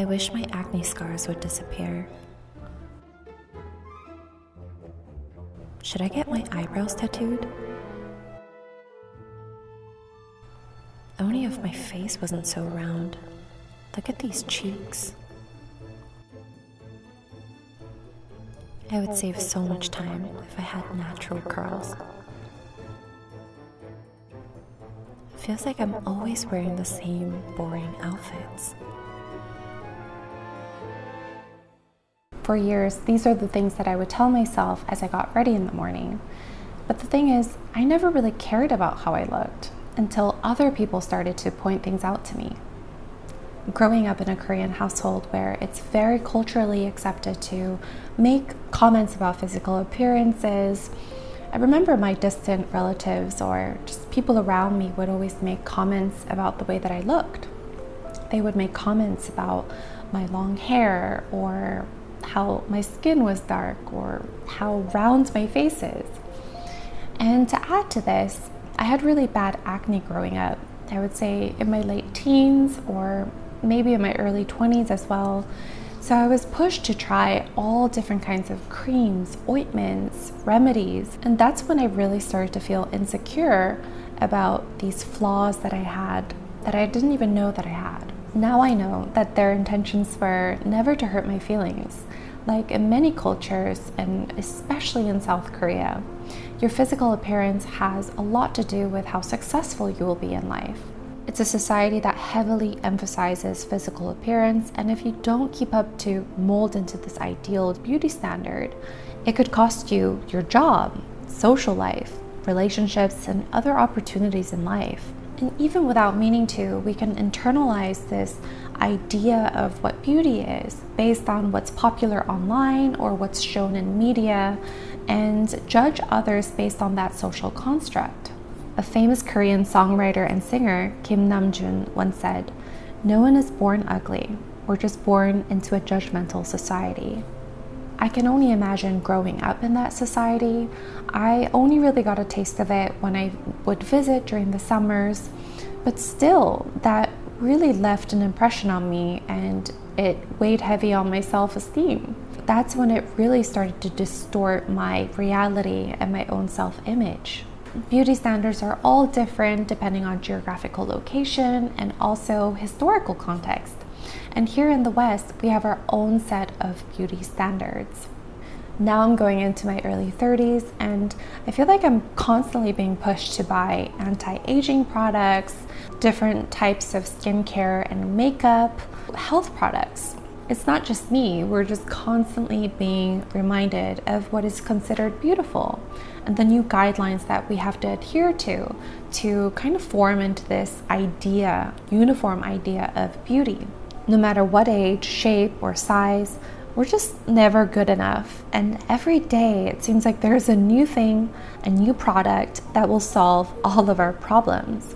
I wish my acne scars would disappear. Should I get my eyebrows tattooed? Only if my face wasn't so round. Look at these cheeks. I would save so much time if I had natural curls. Feels like I'm always wearing the same boring outfits. For years, these are the things that I would tell myself as I got ready in the morning. But the thing is, I never really cared about how I looked until other people started to point things out to me. Growing up in a Korean household where it's very culturally accepted to make comments about physical appearances, I remember my distant relatives or just people around me would always make comments about the way that I looked. They would make comments about my long hair or how my skin was dark or how round my face is. And to add to this, I had really bad acne growing up. I would say in my late teens or maybe in my early 20s as well. So I was pushed to try all different kinds of creams, ointments, remedies, and that's when I really started to feel insecure about these flaws that I had that I didn't even know that I had. Now I know that their intentions were never to hurt my feelings. Like in many cultures, and especially in South Korea, your physical appearance has a lot to do with how successful you will be in life. It's a society that heavily emphasizes physical appearance, and if you don't keep up to mold into this ideal beauty standard, it could cost you your job, social life, relationships, and other opportunities in life. And even without meaning to, we can internalize this idea of what beauty is based on what's popular online or what's shown in media and judge others based on that social construct. A famous Korean songwriter and singer, Kim Namjoon, once said, No one is born ugly. We're just born into a judgmental society. I can only imagine growing up in that society. I only really got a taste of it when I would visit during the summers, but still, that really left an impression on me and it weighed heavy on my self esteem. That's when it really started to distort my reality and my own self image. Beauty standards are all different depending on geographical location and also historical context. And here in the West, we have our own set of beauty standards. Now I'm going into my early 30s, and I feel like I'm constantly being pushed to buy anti aging products, different types of skincare and makeup, health products. It's not just me, we're just constantly being reminded of what is considered beautiful and the new guidelines that we have to adhere to to kind of form into this idea, uniform idea of beauty no matter what age, shape, or size, we're just never good enough. And every day it seems like there's a new thing, a new product that will solve all of our problems.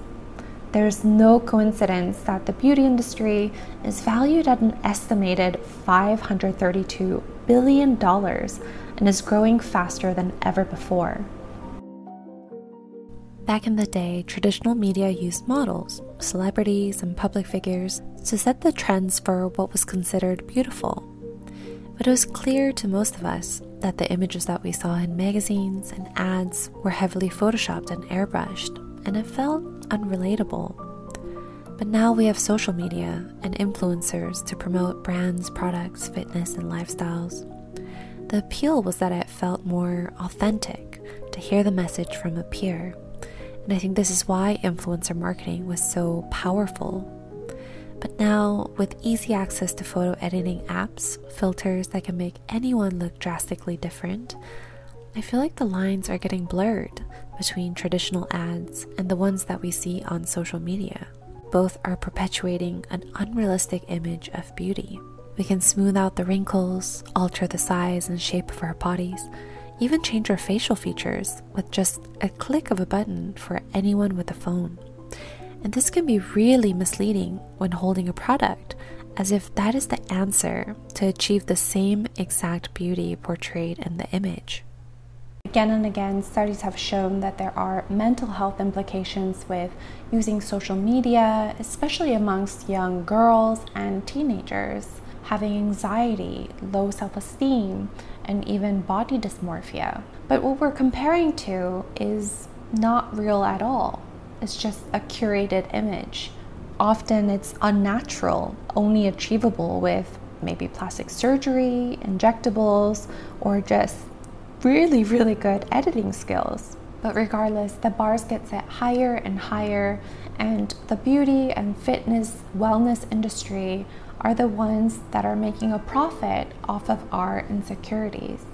There's no coincidence that the beauty industry is valued at an estimated $532 billion and is growing faster than ever before. Back in the day, traditional media used models, celebrities, and public figures to set the trends for what was considered beautiful. But it was clear to most of us that the images that we saw in magazines and ads were heavily photoshopped and airbrushed, and it felt unrelatable. But now we have social media and influencers to promote brands, products, fitness, and lifestyles. The appeal was that it felt more authentic to hear the message from a peer and I think this is why influencer marketing was so powerful. But now, with easy access to photo editing apps, filters that can make anyone look drastically different, I feel like the lines are getting blurred between traditional ads and the ones that we see on social media. Both are perpetuating an unrealistic image of beauty. We can smooth out the wrinkles, alter the size and shape of our bodies, even change our facial features with just a click of a button for anyone with a phone. And this can be really misleading when holding a product, as if that is the answer to achieve the same exact beauty portrayed in the image. Again and again, studies have shown that there are mental health implications with using social media, especially amongst young girls and teenagers, having anxiety, low self esteem, and even body dysmorphia. But what we're comparing to is not real at all, it's just a curated image. Often it's unnatural, only achievable with maybe plastic surgery, injectables, or just really, really good editing skills. But regardless, the bars get set higher and higher, and the beauty and fitness wellness industry are the ones that are making a profit off of our insecurities.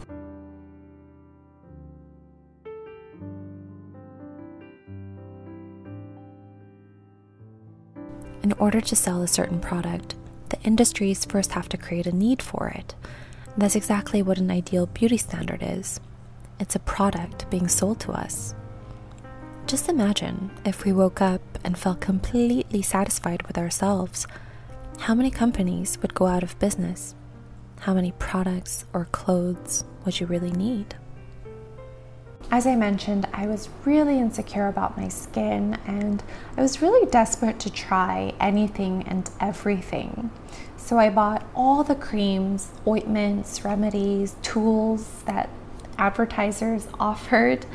In order to sell a certain product, the industries first have to create a need for it. That's exactly what an ideal beauty standard is it's a product being sold to us. Just imagine if we woke up and felt completely satisfied with ourselves, how many companies would go out of business? How many products or clothes would you really need? As I mentioned, I was really insecure about my skin and I was really desperate to try anything and everything. So I bought all the creams, ointments, remedies, tools that advertisers offered,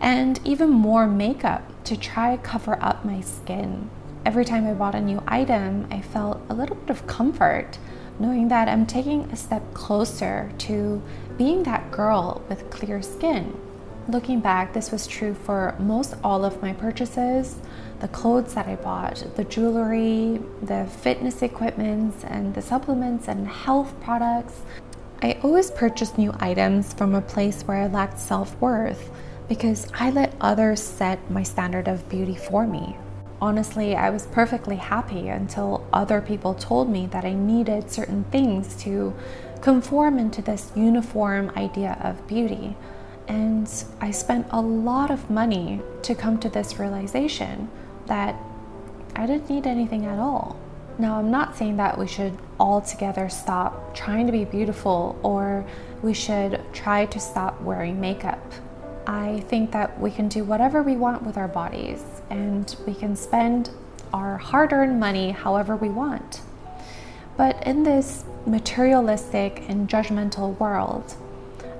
and even more makeup to try cover up my skin. Every time I bought a new item, I felt a little bit of comfort knowing that I'm taking a step closer to being that girl with clear skin. Looking back, this was true for most all of my purchases the clothes that I bought, the jewelry, the fitness equipments, and the supplements and health products. I always purchased new items from a place where I lacked self worth because I let others set my standard of beauty for me. Honestly, I was perfectly happy until other people told me that I needed certain things to conform into this uniform idea of beauty. And I spent a lot of money to come to this realization that I didn't need anything at all. Now, I'm not saying that we should altogether stop trying to be beautiful or we should try to stop wearing makeup. I think that we can do whatever we want with our bodies and we can spend our hard earned money however we want. But in this materialistic and judgmental world,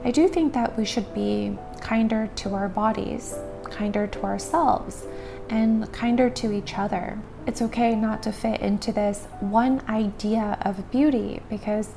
I do think that we should be kinder to our bodies, kinder to ourselves, and kinder to each other. It's okay not to fit into this one idea of beauty because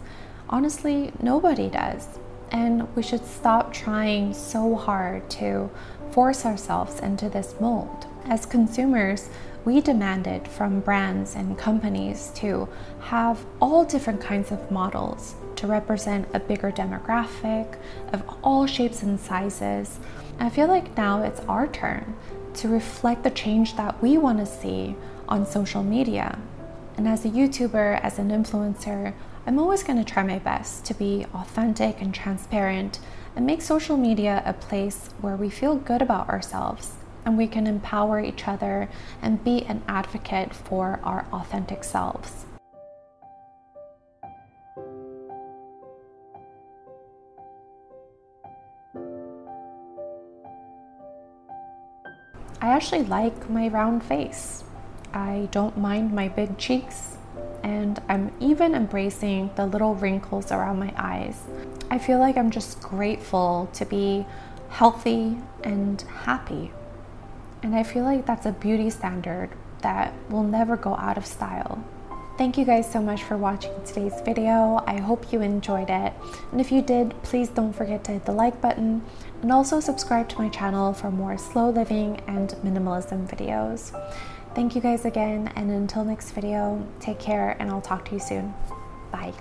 honestly, nobody does. And we should stop trying so hard to force ourselves into this mold. As consumers, we demanded from brands and companies to have all different kinds of models to represent a bigger demographic of all shapes and sizes. I feel like now it's our turn to reflect the change that we want to see on social media. And as a YouTuber, as an influencer, I'm always going to try my best to be authentic and transparent and make social media a place where we feel good about ourselves and we can empower each other and be an advocate for our authentic selves. I actually like my round face. I don't mind my big cheeks, and I'm even embracing the little wrinkles around my eyes. I feel like I'm just grateful to be healthy and happy. And I feel like that's a beauty standard that will never go out of style. Thank you guys so much for watching today's video. I hope you enjoyed it. And if you did, please don't forget to hit the like button and also subscribe to my channel for more slow living and minimalism videos. Thank you guys again, and until next video, take care and I'll talk to you soon. Bye.